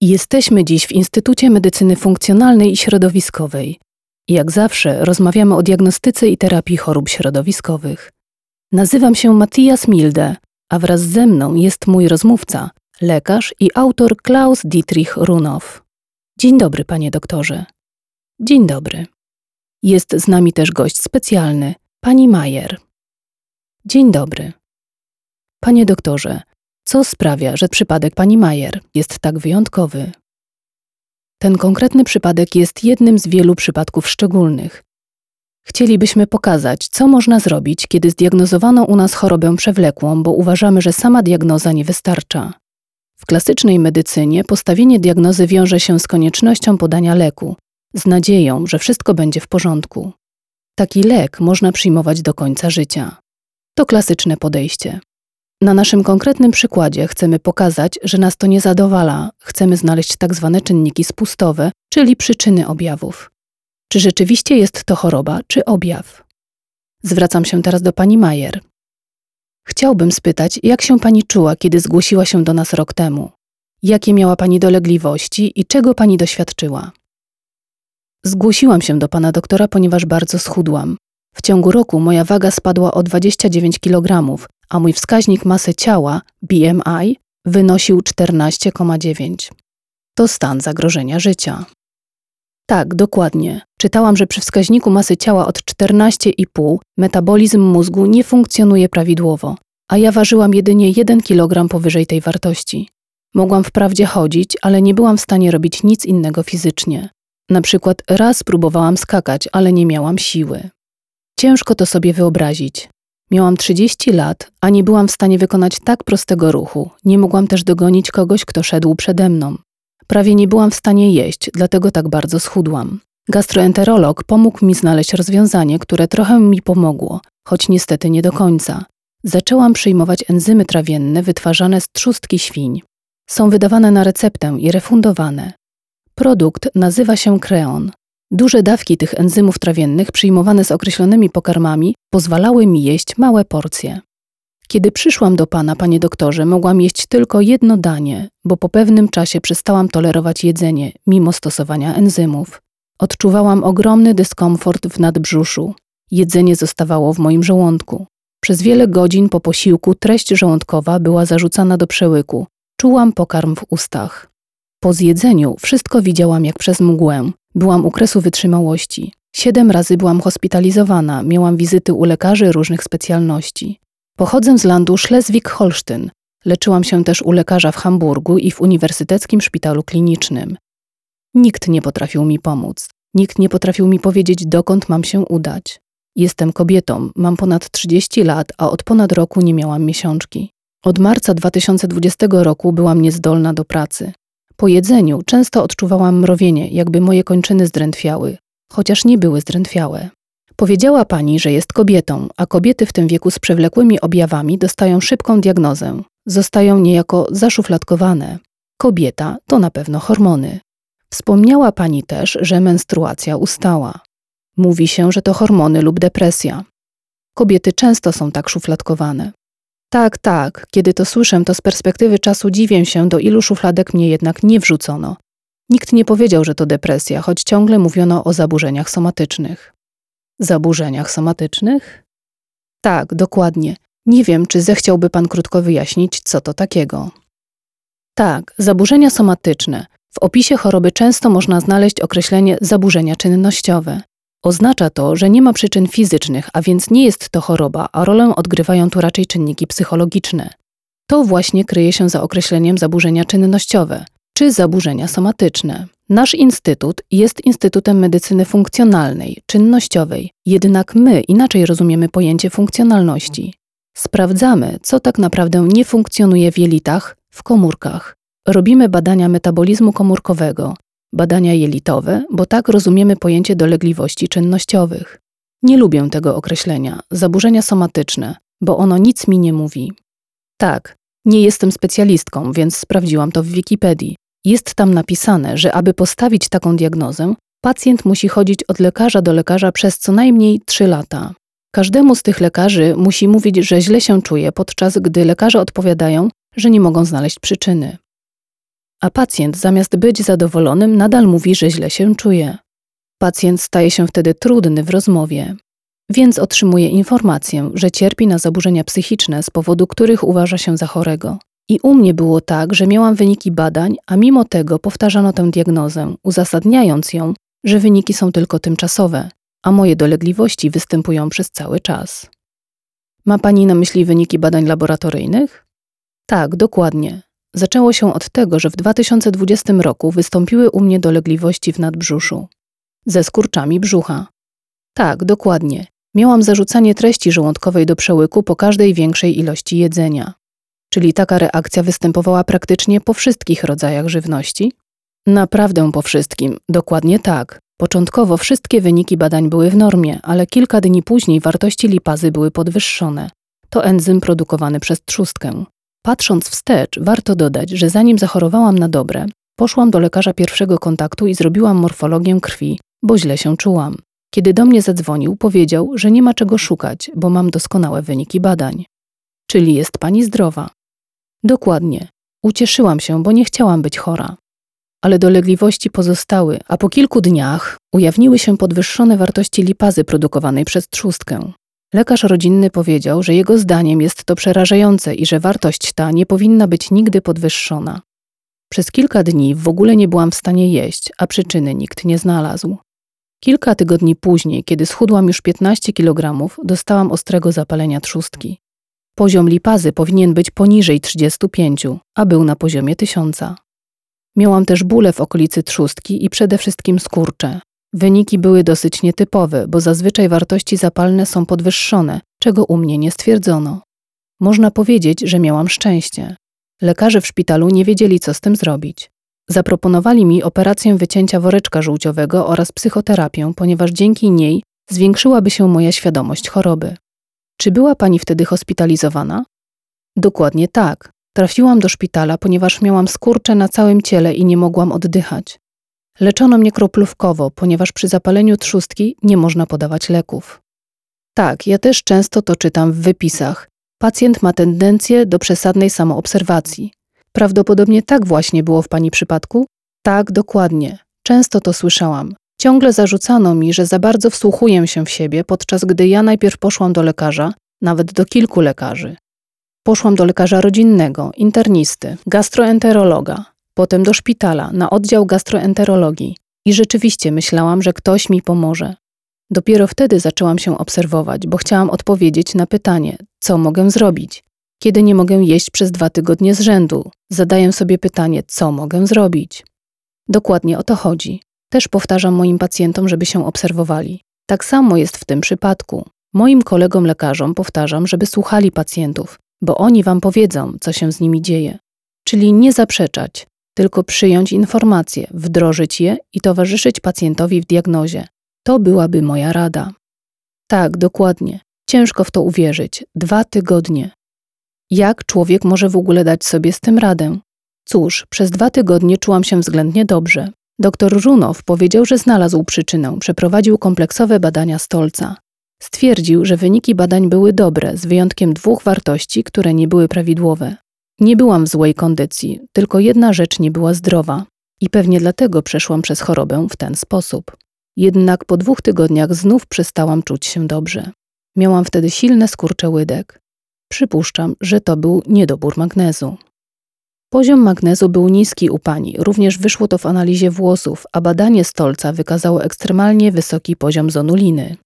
Jesteśmy dziś w Instytucie Medycyny Funkcjonalnej i Środowiskowej. Jak zawsze rozmawiamy o diagnostyce i terapii chorób środowiskowych. Nazywam się Matthias Milde, a wraz ze mną jest mój rozmówca, lekarz i autor Klaus Dietrich Runow. Dzień dobry, panie doktorze. Dzień dobry. Jest z nami też gość specjalny, pani Majer. Dzień dobry. Panie doktorze, co sprawia, że przypadek pani Majer jest tak wyjątkowy? Ten konkretny przypadek jest jednym z wielu przypadków szczególnych. Chcielibyśmy pokazać, co można zrobić, kiedy zdiagnozowano u nas chorobę przewlekłą, bo uważamy, że sama diagnoza nie wystarcza. W klasycznej medycynie postawienie diagnozy wiąże się z koniecznością podania leku, z nadzieją, że wszystko będzie w porządku. Taki lek można przyjmować do końca życia. To klasyczne podejście. Na naszym konkretnym przykładzie chcemy pokazać, że nas to nie zadowala, chcemy znaleźć tak zwane czynniki spustowe, czyli przyczyny objawów. Czy rzeczywiście jest to choroba, czy objaw? Zwracam się teraz do pani Majer. Chciałbym spytać, jak się pani czuła, kiedy zgłosiła się do nas rok temu? Jakie miała pani dolegliwości i czego pani doświadczyła? Zgłosiłam się do pana doktora, ponieważ bardzo schudłam. W ciągu roku moja waga spadła o 29 kg, a mój wskaźnik masy ciała, BMI, wynosił 14,9. To stan zagrożenia życia. Tak, dokładnie. Czytałam, że przy wskaźniku masy ciała od 14,5 metabolizm mózgu nie funkcjonuje prawidłowo, a ja ważyłam jedynie 1 kg powyżej tej wartości. Mogłam wprawdzie chodzić, ale nie byłam w stanie robić nic innego fizycznie. Na przykład raz próbowałam skakać, ale nie miałam siły. Ciężko to sobie wyobrazić. Miałam 30 lat, a nie byłam w stanie wykonać tak prostego ruchu. Nie mogłam też dogonić kogoś, kto szedł przede mną. Prawie nie byłam w stanie jeść, dlatego tak bardzo schudłam. Gastroenterolog pomógł mi znaleźć rozwiązanie, które trochę mi pomogło, choć niestety nie do końca. Zaczęłam przyjmować enzymy trawienne wytwarzane z trzustki świń. Są wydawane na receptę i refundowane. Produkt nazywa się Kreon. Duże dawki tych enzymów trawiennych przyjmowane z określonymi pokarmami pozwalały mi jeść małe porcje. Kiedy przyszłam do pana, panie doktorze, mogłam jeść tylko jedno danie, bo po pewnym czasie przestałam tolerować jedzenie, mimo stosowania enzymów. Odczuwałam ogromny dyskomfort w nadbrzuszu. Jedzenie zostawało w moim żołądku. Przez wiele godzin po posiłku treść żołądkowa była zarzucana do przełyku. Czułam pokarm w ustach. Po zjedzeniu wszystko widziałam jak przez mgłę. Byłam u kresu wytrzymałości. Siedem razy byłam hospitalizowana, miałam wizyty u lekarzy różnych specjalności. Pochodzę z landu Schleswig-Holsztyn. Leczyłam się też u lekarza w Hamburgu i w Uniwersyteckim Szpitalu Klinicznym. Nikt nie potrafił mi pomóc. Nikt nie potrafił mi powiedzieć, dokąd mam się udać. Jestem kobietą, mam ponad 30 lat, a od ponad roku nie miałam miesiączki. Od marca 2020 roku byłam niezdolna do pracy. Po jedzeniu często odczuwałam mrowienie, jakby moje kończyny zdrętwiały, chociaż nie były zdrętwiałe. Powiedziała pani, że jest kobietą, a kobiety w tym wieku z przewlekłymi objawami dostają szybką diagnozę. Zostają niejako zaszufladkowane. Kobieta to na pewno hormony. Wspomniała pani też, że menstruacja ustała. Mówi się, że to hormony lub depresja. Kobiety często są tak szufladkowane. Tak, tak, kiedy to słyszę, to z perspektywy czasu dziwię się, do ilu szufladek mnie jednak nie wrzucono. Nikt nie powiedział, że to depresja, choć ciągle mówiono o zaburzeniach somatycznych. Zaburzeniach somatycznych? Tak, dokładnie. Nie wiem, czy zechciałby pan krótko wyjaśnić, co to takiego. Tak, zaburzenia somatyczne. W opisie choroby często można znaleźć określenie zaburzenia czynnościowe. Oznacza to, że nie ma przyczyn fizycznych, a więc nie jest to choroba, a rolę odgrywają tu raczej czynniki psychologiczne. To właśnie kryje się za określeniem zaburzenia czynnościowe czy zaburzenia somatyczne. Nasz instytut jest Instytutem Medycyny Funkcjonalnej, czynnościowej, jednak my inaczej rozumiemy pojęcie funkcjonalności. Sprawdzamy, co tak naprawdę nie funkcjonuje w jelitach, w komórkach. Robimy badania metabolizmu komórkowego, badania jelitowe, bo tak rozumiemy pojęcie dolegliwości czynnościowych. Nie lubię tego określenia, zaburzenia somatyczne, bo ono nic mi nie mówi. Tak, nie jestem specjalistką, więc sprawdziłam to w Wikipedii. Jest tam napisane, że aby postawić taką diagnozę, pacjent musi chodzić od lekarza do lekarza przez co najmniej 3 lata. Każdemu z tych lekarzy musi mówić, że źle się czuje, podczas gdy lekarze odpowiadają, że nie mogą znaleźć przyczyny. A pacjent zamiast być zadowolonym nadal mówi, że źle się czuje. Pacjent staje się wtedy trudny w rozmowie, więc otrzymuje informację, że cierpi na zaburzenia psychiczne, z powodu których uważa się za chorego. I u mnie było tak, że miałam wyniki badań, a mimo tego powtarzano tę diagnozę, uzasadniając ją, że wyniki są tylko tymczasowe, a moje dolegliwości występują przez cały czas. Ma Pani na myśli wyniki badań laboratoryjnych? Tak, dokładnie. Zaczęło się od tego, że w 2020 roku wystąpiły u mnie dolegliwości w nadbrzuszu. Ze skurczami brzucha. Tak, dokładnie. Miałam zarzucanie treści żołądkowej do przełyku po każdej większej ilości jedzenia. Czyli taka reakcja występowała praktycznie po wszystkich rodzajach żywności? Naprawdę po wszystkim, dokładnie tak. Początkowo wszystkie wyniki badań były w normie, ale kilka dni później wartości lipazy były podwyższone. To enzym produkowany przez trzustkę. Patrząc wstecz, warto dodać, że zanim zachorowałam na dobre, poszłam do lekarza pierwszego kontaktu i zrobiłam morfologię krwi, bo źle się czułam. Kiedy do mnie zadzwonił, powiedział, że nie ma czego szukać, bo mam doskonałe wyniki badań. Czyli jest pani zdrowa. Dokładnie. Ucieszyłam się, bo nie chciałam być chora. Ale dolegliwości pozostały, a po kilku dniach ujawniły się podwyższone wartości lipazy produkowanej przez trzustkę. Lekarz rodzinny powiedział, że jego zdaniem jest to przerażające i że wartość ta nie powinna być nigdy podwyższona. Przez kilka dni w ogóle nie byłam w stanie jeść, a przyczyny nikt nie znalazł. Kilka tygodni później, kiedy schudłam już 15 kg, dostałam ostrego zapalenia trzustki. Poziom lipazy powinien być poniżej 35, a był na poziomie 1000. Miałam też bóle w okolicy trzustki i przede wszystkim skurcze. Wyniki były dosyć nietypowe, bo zazwyczaj wartości zapalne są podwyższone, czego u mnie nie stwierdzono. Można powiedzieć, że miałam szczęście. Lekarze w szpitalu nie wiedzieli, co z tym zrobić. Zaproponowali mi operację wycięcia woreczka żółciowego oraz psychoterapię, ponieważ dzięki niej zwiększyłaby się moja świadomość choroby. Czy była pani wtedy hospitalizowana? Dokładnie tak. Trafiłam do szpitala, ponieważ miałam skurcze na całym ciele i nie mogłam oddychać. Leczono mnie kroplówkowo, ponieważ przy zapaleniu trzustki nie można podawać leków. Tak, ja też często to czytam w wypisach. Pacjent ma tendencję do przesadnej samoobserwacji. Prawdopodobnie tak właśnie było w pani przypadku? Tak, dokładnie. Często to słyszałam. Ciągle zarzucano mi, że za bardzo wsłuchuję się w siebie, podczas gdy ja najpierw poszłam do lekarza, nawet do kilku lekarzy. Poszłam do lekarza rodzinnego, internisty, gastroenterologa, potem do szpitala, na oddział gastroenterologii i rzeczywiście myślałam, że ktoś mi pomoże. Dopiero wtedy zaczęłam się obserwować, bo chciałam odpowiedzieć na pytanie, co mogę zrobić. Kiedy nie mogę jeść przez dwa tygodnie z rzędu, zadaję sobie pytanie, co mogę zrobić. Dokładnie o to chodzi. Też powtarzam moim pacjentom, żeby się obserwowali. Tak samo jest w tym przypadku. Moim kolegom lekarzom powtarzam, żeby słuchali pacjentów, bo oni wam powiedzą, co się z nimi dzieje. Czyli nie zaprzeczać, tylko przyjąć informacje, wdrożyć je i towarzyszyć pacjentowi w diagnozie. To byłaby moja rada. Tak, dokładnie. Ciężko w to uwierzyć. Dwa tygodnie. Jak człowiek może w ogóle dać sobie z tym radę? Cóż, przez dwa tygodnie czułam się względnie dobrze. Doktor Runow powiedział, że znalazł przyczynę, przeprowadził kompleksowe badania stolca. Stwierdził, że wyniki badań były dobre, z wyjątkiem dwóch wartości, które nie były prawidłowe. Nie byłam w złej kondycji, tylko jedna rzecz nie była zdrowa i pewnie dlatego przeszłam przez chorobę w ten sposób. Jednak po dwóch tygodniach znów przestałam czuć się dobrze. Miałam wtedy silne skurcze łydek. Przypuszczam, że to był niedobór magnezu. Poziom magnezu był niski u pani, również wyszło to w analizie włosów, a badanie stolca wykazało ekstremalnie wysoki poziom zonuliny.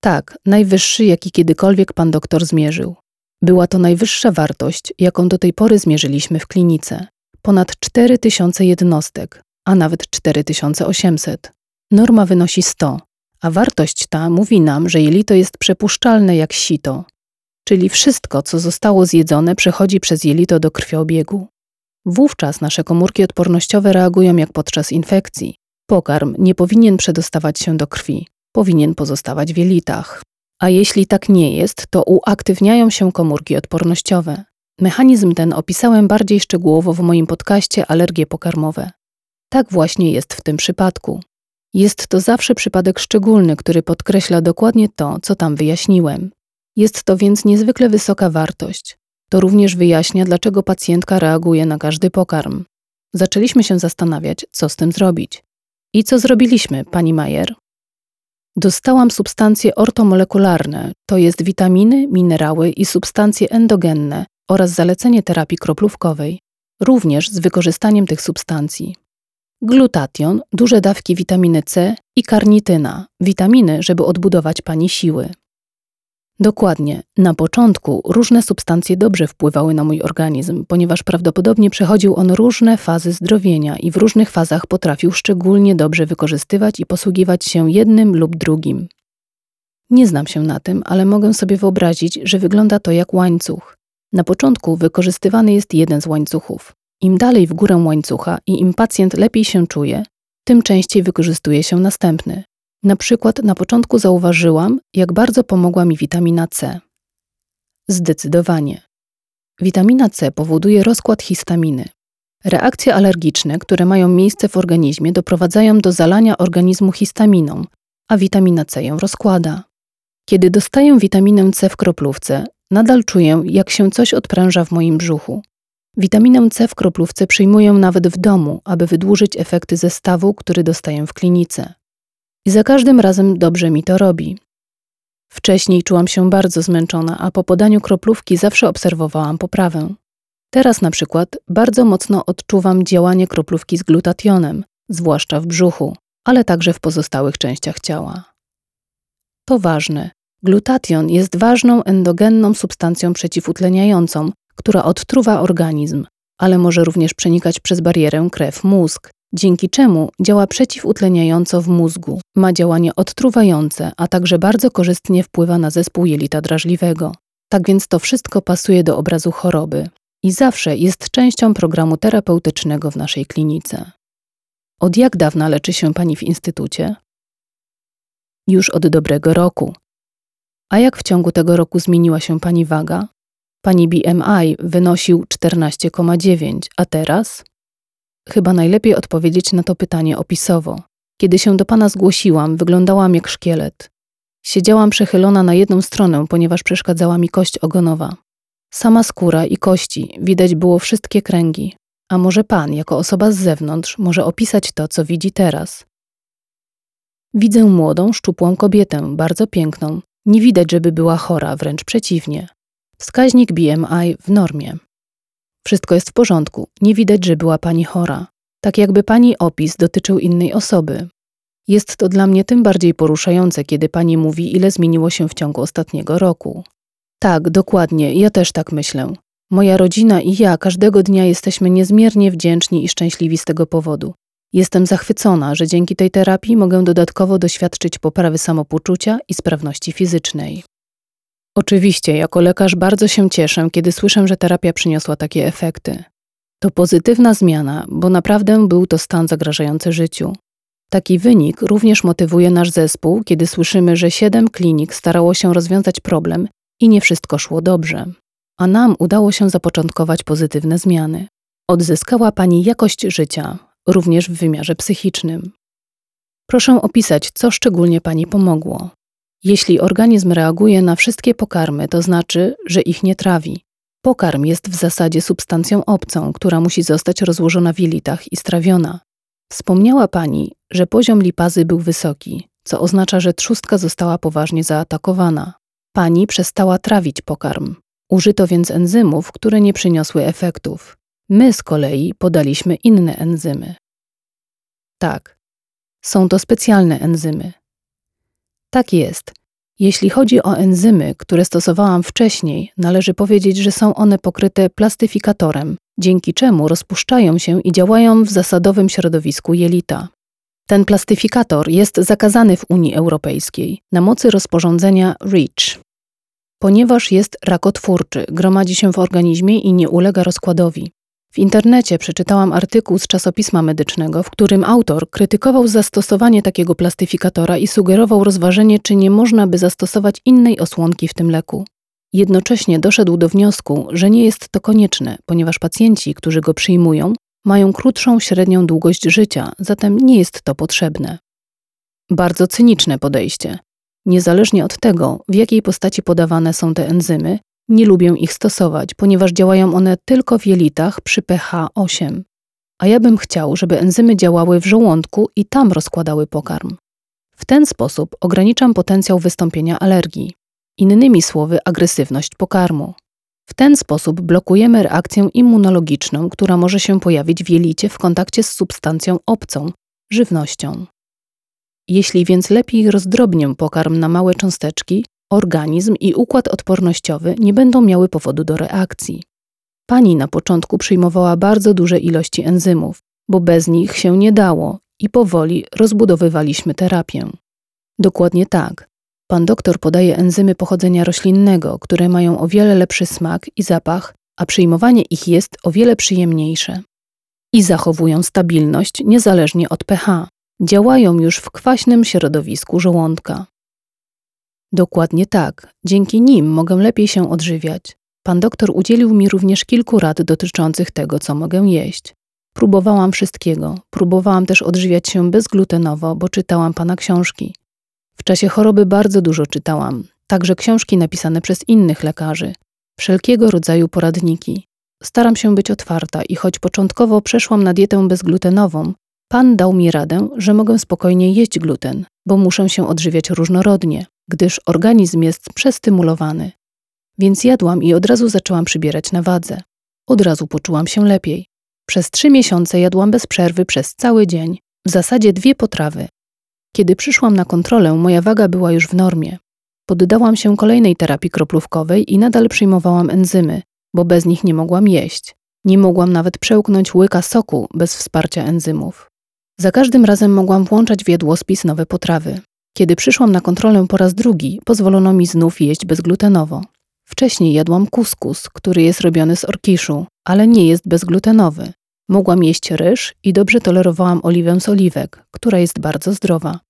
Tak, najwyższy, jaki kiedykolwiek pan doktor zmierzył. Była to najwyższa wartość, jaką do tej pory zmierzyliśmy w klinice. Ponad 4000 jednostek, a nawet 4800. Norma wynosi 100, a wartość ta mówi nam, że jelito jest przepuszczalne jak sito, czyli wszystko, co zostało zjedzone, przechodzi przez jelito do krwiobiegu. Wówczas nasze komórki odpornościowe reagują jak podczas infekcji. Pokarm nie powinien przedostawać się do krwi, powinien pozostawać w jelitach. A jeśli tak nie jest, to uaktywniają się komórki odpornościowe. Mechanizm ten opisałem bardziej szczegółowo w moim podcaście Alergie pokarmowe. Tak właśnie jest w tym przypadku. Jest to zawsze przypadek szczególny, który podkreśla dokładnie to, co tam wyjaśniłem. Jest to więc niezwykle wysoka wartość. To również wyjaśnia, dlaczego pacjentka reaguje na każdy pokarm. zaczęliśmy się zastanawiać, co z tym zrobić. I co zrobiliśmy, pani Majer? Dostałam substancje ortomolekularne, to jest witaminy, minerały i substancje endogenne oraz zalecenie terapii kroplówkowej, również z wykorzystaniem tych substancji. Glutation, duże dawki witaminy C i karnityna, witaminy, żeby odbudować pani siły. Dokładnie. Na początku różne substancje dobrze wpływały na mój organizm, ponieważ prawdopodobnie przechodził on różne fazy zdrowienia i w różnych fazach potrafił szczególnie dobrze wykorzystywać i posługiwać się jednym lub drugim. Nie znam się na tym, ale mogę sobie wyobrazić, że wygląda to jak łańcuch. Na początku wykorzystywany jest jeden z łańcuchów. Im dalej w górę łańcucha i im pacjent lepiej się czuje, tym częściej wykorzystuje się następny. Na przykład na początku zauważyłam, jak bardzo pomogła mi witamina C. Zdecydowanie. Witamina C powoduje rozkład histaminy. Reakcje alergiczne, które mają miejsce w organizmie, doprowadzają do zalania organizmu histaminą, a witamina C ją rozkłada. Kiedy dostaję witaminę C w kroplówce, nadal czuję, jak się coś odpręża w moim brzuchu. Witaminę C w kroplówce przyjmuję nawet w domu, aby wydłużyć efekty zestawu, który dostaję w klinice. I za każdym razem dobrze mi to robi. Wcześniej czułam się bardzo zmęczona, a po podaniu kroplówki zawsze obserwowałam poprawę. Teraz na przykład bardzo mocno odczuwam działanie kroplówki z glutationem, zwłaszcza w brzuchu, ale także w pozostałych częściach ciała. To ważne. Glutation jest ważną endogenną substancją przeciwutleniającą, która odtruwa organizm, ale może również przenikać przez barierę krew-mózg, dzięki czemu działa przeciwutleniająco w mózgu, ma działanie odtruwające, a także bardzo korzystnie wpływa na zespół jelita drażliwego. Tak więc to wszystko pasuje do obrazu choroby i zawsze jest częścią programu terapeutycznego w naszej klinice. Od jak dawna leczy się pani w instytucie? Już od dobrego roku. A jak w ciągu tego roku zmieniła się pani waga? Pani BMI wynosił 14,9, a teraz? Chyba najlepiej odpowiedzieć na to pytanie opisowo. Kiedy się do pana zgłosiłam, wyglądałam jak szkielet. Siedziałam przechylona na jedną stronę, ponieważ przeszkadzała mi kość ogonowa. Sama skóra i kości, widać było wszystkie kręgi. A może pan, jako osoba z zewnątrz, może opisać to, co widzi teraz? Widzę młodą, szczupłą kobietę, bardzo piękną. Nie widać, żeby była chora, wręcz przeciwnie. Wskaźnik BMI w normie. Wszystko jest w porządku, nie widać, że była pani chora. Tak jakby pani opis dotyczył innej osoby. Jest to dla mnie tym bardziej poruszające, kiedy pani mówi, ile zmieniło się w ciągu ostatniego roku. Tak, dokładnie, ja też tak myślę. Moja rodzina i ja każdego dnia jesteśmy niezmiernie wdzięczni i szczęśliwi z tego powodu. Jestem zachwycona, że dzięki tej terapii mogę dodatkowo doświadczyć poprawy samopoczucia i sprawności fizycznej. Oczywiście, jako lekarz bardzo się cieszę, kiedy słyszę, że terapia przyniosła takie efekty. To pozytywna zmiana, bo naprawdę był to stan zagrażający życiu. Taki wynik również motywuje nasz zespół, kiedy słyszymy, że siedem klinik starało się rozwiązać problem i nie wszystko szło dobrze. A nam udało się zapoczątkować pozytywne zmiany. Odzyskała Pani jakość życia, również w wymiarze psychicznym. Proszę opisać, co szczególnie Pani pomogło. Jeśli organizm reaguje na wszystkie pokarmy, to znaczy, że ich nie trawi. Pokarm jest w zasadzie substancją obcą, która musi zostać rozłożona w jelitach i strawiona. Wspomniała pani, że poziom lipazy był wysoki, co oznacza, że trzustka została poważnie zaatakowana. Pani przestała trawić pokarm. Użyto więc enzymów, które nie przyniosły efektów. My z kolei podaliśmy inne enzymy. Tak, są to specjalne enzymy, tak jest. Jeśli chodzi o enzymy, które stosowałam wcześniej, należy powiedzieć, że są one pokryte plastyfikatorem, dzięki czemu rozpuszczają się i działają w zasadowym środowisku jelita. Ten plastyfikator jest zakazany w Unii Europejskiej na mocy rozporządzenia REACH. Ponieważ jest rakotwórczy, gromadzi się w organizmie i nie ulega rozkładowi. W internecie przeczytałam artykuł z czasopisma medycznego, w którym autor krytykował zastosowanie takiego plastyfikatora i sugerował rozważenie, czy nie można by zastosować innej osłonki w tym leku. Jednocześnie doszedł do wniosku, że nie jest to konieczne, ponieważ pacjenci, którzy go przyjmują, mają krótszą średnią długość życia, zatem nie jest to potrzebne. Bardzo cyniczne podejście. Niezależnie od tego, w jakiej postaci podawane są te enzymy, nie lubię ich stosować, ponieważ działają one tylko w jelitach przy pH 8. a ja bym chciał, żeby enzymy działały w żołądku i tam rozkładały pokarm. W ten sposób ograniczam potencjał wystąpienia alergii. Innymi słowy, agresywność pokarmu. W ten sposób blokujemy reakcję immunologiczną, która może się pojawić w jelicie w kontakcie z substancją obcą, żywnością. Jeśli więc lepiej rozdrobnię pokarm na małe cząsteczki, organizm i układ odpornościowy nie będą miały powodu do reakcji. Pani na początku przyjmowała bardzo duże ilości enzymów, bo bez nich się nie dało i powoli rozbudowywaliśmy terapię. Dokładnie tak. Pan doktor podaje enzymy pochodzenia roślinnego, które mają o wiele lepszy smak i zapach, a przyjmowanie ich jest o wiele przyjemniejsze. I zachowują stabilność niezależnie od pH. Działają już w kwaśnym środowisku żołądka. Dokładnie tak. Dzięki nim mogę lepiej się odżywiać. Pan doktor udzielił mi również kilku rad dotyczących tego, co mogę jeść. Próbowałam wszystkiego. Próbowałam też odżywiać się bezglutenowo, bo czytałam pana książki. W czasie choroby bardzo dużo czytałam, także książki napisane przez innych lekarzy, wszelkiego rodzaju poradniki. Staram się być otwarta i choć początkowo przeszłam na dietę bezglutenową, pan dał mi radę, że mogę spokojnie jeść gluten, bo muszę się odżywiać różnorodnie, gdyż organizm jest przestymulowany. Więc jadłam i od razu zaczęłam przybierać na wadze. Od razu poczułam się lepiej. Przez trzy miesiące jadłam bez przerwy przez cały dzień, w zasadzie dwie potrawy. Kiedy przyszłam na kontrolę, moja waga była już w normie. Poddałam się kolejnej terapii kroplówkowej i nadal przyjmowałam enzymy, bo bez nich nie mogłam jeść. Nie mogłam nawet przełknąć łyka soku bez wsparcia enzymów. Za każdym razem mogłam włączać w jadłospis nowe potrawy. Kiedy przyszłam na kontrolę po raz drugi, pozwolono mi znów jeść bezglutenowo. Wcześniej jadłam kuskus, który jest robiony z orkiszu, ale nie jest bezglutenowy. Mogłam jeść ryż i dobrze tolerowałam oliwę z oliwek, która jest bardzo zdrowa.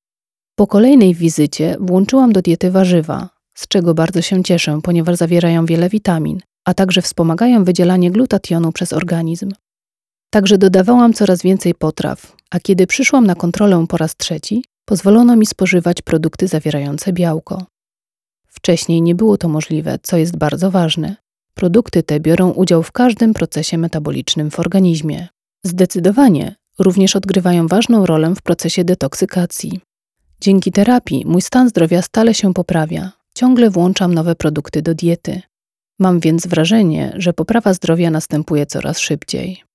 Po kolejnej wizycie włączyłam do diety warzywa, z czego bardzo się cieszę, ponieważ zawierają wiele witamin, a także wspomagają wydzielanie glutationu przez organizm. Także dodawałam coraz więcej potraw, a kiedy przyszłam na kontrolę po raz trzeci, pozwolono mi spożywać produkty zawierające białko. Wcześniej nie było to możliwe, co jest bardzo ważne. Produkty te biorą udział w każdym procesie metabolicznym w organizmie. Zdecydowanie również odgrywają ważną rolę w procesie detoksykacji. Dzięki terapii mój stan zdrowia stale się poprawia. Ciągle włączam nowe produkty do diety. Mam więc wrażenie, że poprawa zdrowia następuje coraz szybciej.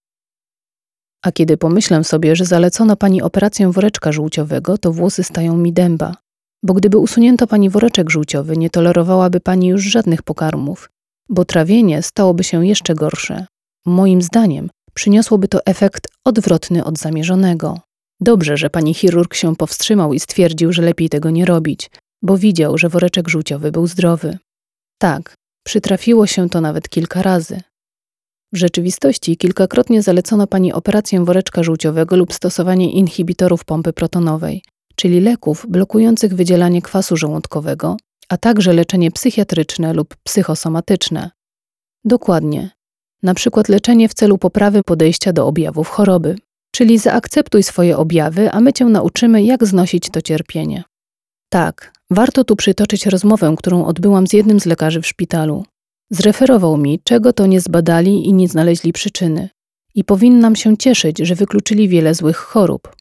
A kiedy pomyślę sobie, że zalecono pani operację woreczka żółciowego, to włosy stają mi dęba. Bo gdyby usunięto pani woreczek żółciowy, nie tolerowałaby pani już żadnych pokarmów, bo trawienie stałoby się jeszcze gorsze. Moim zdaniem przyniosłoby to efekt odwrotny od zamierzonego. Dobrze, że pani chirurg się powstrzymał i stwierdził, że lepiej tego nie robić, bo widział, że woreczek żółciowy był zdrowy. Tak, przytrafiło się to nawet kilka razy. W rzeczywistości kilkakrotnie zalecono pani operację woreczka żółciowego lub stosowanie inhibitorów pompy protonowej, czyli leków blokujących wydzielanie kwasu żołądkowego, a także leczenie psychiatryczne lub psychosomatyczne. Dokładnie. Na przykład leczenie w celu poprawy podejścia do objawów choroby, czyli zaakceptuj swoje objawy, a my cię nauczymy, jak znosić to cierpienie. Tak, warto tu przytoczyć rozmowę, którą odbyłam z jednym z lekarzy w szpitalu. Zreferował mi, czego to nie zbadali i nie znaleźli przyczyny. I powinnam się cieszyć, że wykluczyli wiele złych chorób.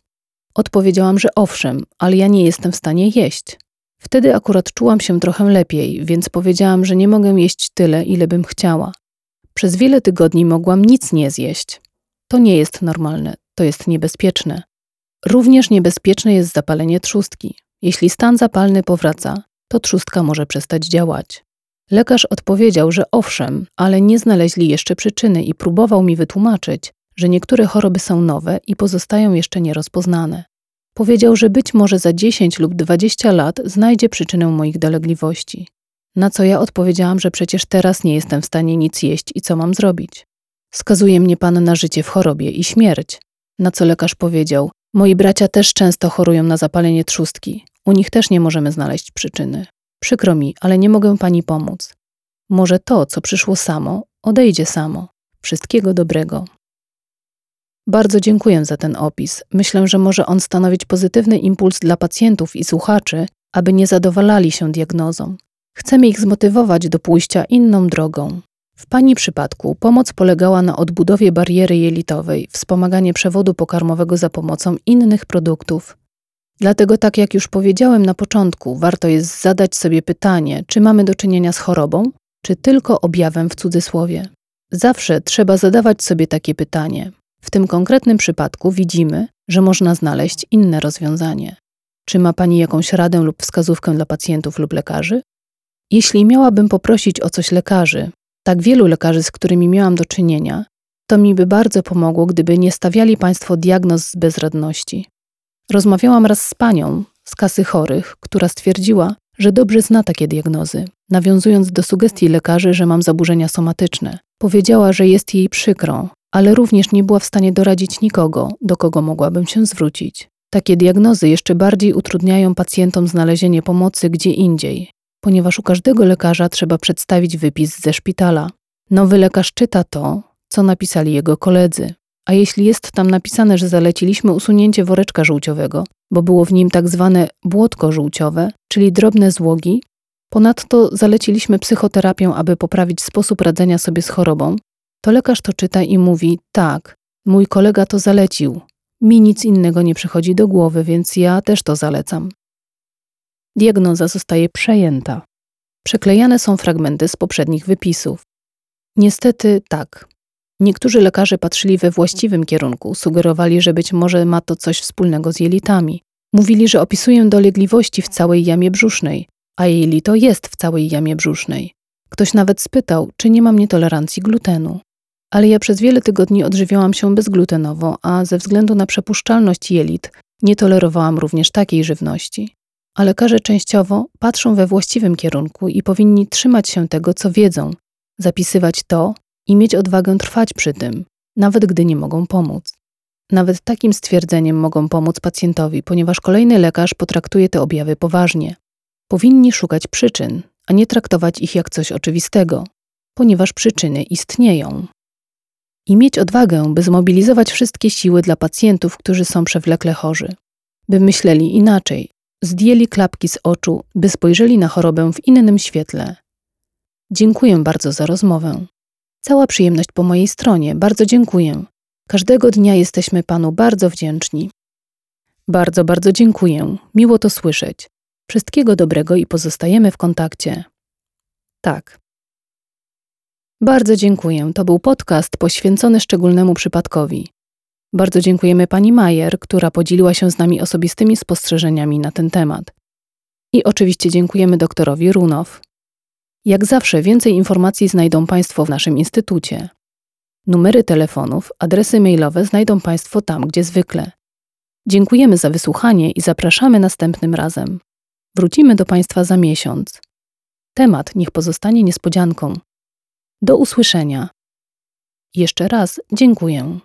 Odpowiedziałam, że owszem, ale ja nie jestem w stanie jeść. Wtedy akurat czułam się trochę lepiej, więc powiedziałam, że nie mogę jeść tyle, ile bym chciała. Przez wiele tygodni mogłam nic nie zjeść. To nie jest normalne, to jest niebezpieczne. Również niebezpieczne jest zapalenie trzustki. Jeśli stan zapalny powraca, to trzustka może przestać działać. Lekarz odpowiedział, że owszem, ale nie znaleźli jeszcze przyczyny i próbował mi wytłumaczyć, że niektóre choroby są nowe i pozostają jeszcze nierozpoznane. Powiedział, że być może za 10 lub 20 lat znajdzie przyczynę moich dolegliwości. Na co ja odpowiedziałam, że przecież teraz nie jestem w stanie nic jeść i co mam zrobić. Skazuje mnie pan na życie w chorobie i śmierć. Na co lekarz powiedział: Moi bracia też często chorują na zapalenie trzustki. U nich też nie możemy znaleźć przyczyny. Przykro mi, ale nie mogę pani pomóc. Może to, co przyszło samo, odejdzie samo. Wszystkiego dobrego. Bardzo dziękuję za ten opis. Myślę, że może on stanowić pozytywny impuls dla pacjentów i słuchaczy, aby nie zadowalali się diagnozą. Chcemy ich zmotywować do pójścia inną drogą. W Pani przypadku pomoc polegała na odbudowie bariery jelitowej, wspomaganie przewodu pokarmowego za pomocą innych produktów. Dlatego, tak jak już powiedziałem na początku, warto jest zadać sobie pytanie, czy mamy do czynienia z chorobą, czy tylko objawem w cudzysłowie. Zawsze trzeba zadawać sobie takie pytanie. W tym konkretnym przypadku widzimy, że można znaleźć inne rozwiązanie. Czy ma Pani jakąś radę lub wskazówkę dla pacjentów lub lekarzy? Jeśli miałabym poprosić o coś lekarzy, tak wielu lekarzy, z którymi miałam do czynienia, to mi by bardzo pomogło, gdyby nie stawiali Państwo diagnoz z bezradności. Rozmawiałam raz z panią z kasy chorych, która stwierdziła, że dobrze zna takie diagnozy, nawiązując do sugestii lekarzy, że mam zaburzenia somatyczne. Powiedziała, że jest jej przykro, ale również nie była w stanie doradzić nikogo, do kogo mogłabym się zwrócić. Takie diagnozy jeszcze bardziej utrudniają pacjentom znalezienie pomocy gdzie indziej, ponieważ u każdego lekarza trzeba przedstawić wypis ze szpitala. Nowy lekarz czyta to, co napisali jego koledzy. A jeśli jest tam napisane, że zaleciliśmy usunięcie woreczka żółciowego, bo było w nim tak zwane błotko żółciowe, czyli drobne złogi, ponadto zaleciliśmy psychoterapię, aby poprawić sposób radzenia sobie z chorobą, to lekarz to czyta i mówi: Tak, mój kolega to zalecił. Mi nic innego nie przychodzi do głowy, więc ja też to zalecam. Diagnoza zostaje przejęta. Przeklejane są fragmenty z poprzednich wypisów. Niestety tak. Niektórzy lekarze patrzyli we właściwym kierunku, sugerowali, że być może ma to coś wspólnego z jelitami. Mówili, że opisuję dolegliwości w całej jamie brzusznej, a jelito jest w całej jamie brzusznej. Ktoś nawet spytał, czy nie mam nietolerancji glutenu. Ale ja przez wiele tygodni odżywiałam się bezglutenowo, a ze względu na przepuszczalność jelit nie tolerowałam również takiej żywności. A lekarze częściowo patrzą we właściwym kierunku i powinni trzymać się tego, co wiedzą, zapisywać to i mieć odwagę trwać przy tym, nawet gdy nie mogą pomóc. Nawet takim stwierdzeniem mogą pomóc pacjentowi, ponieważ kolejny lekarz potraktuje te objawy poważnie. Powinni szukać przyczyn, a nie traktować ich jak coś oczywistego, ponieważ przyczyny istnieją. I mieć odwagę, by zmobilizować wszystkie siły dla pacjentów, którzy są przewlekle chorzy, by myśleli inaczej, zdjęli klapki z oczu, by spojrzeli na chorobę w innym świetle. Dziękuję bardzo za rozmowę. Cała przyjemność po mojej stronie. Bardzo dziękuję. Każdego dnia jesteśmy Panu bardzo wdzięczni. Bardzo, bardzo dziękuję. Miło to słyszeć. Wszystkiego dobrego i pozostajemy w kontakcie. Tak. Bardzo dziękuję. To był podcast poświęcony szczególnemu przypadkowi. Bardzo dziękujemy pani Majer, która podzieliła się z nami osobistymi spostrzeżeniami na ten temat. I oczywiście dziękujemy doktorowi Runow. Jak zawsze więcej informacji znajdą Państwo w naszym instytucie. Numery telefonów, adresy mailowe znajdą Państwo tam, gdzie zwykle. Dziękujemy za wysłuchanie i zapraszamy następnym razem. Wrócimy do Państwa za miesiąc. Temat niech pozostanie niespodzianką. Do usłyszenia. Jeszcze raz dziękuję.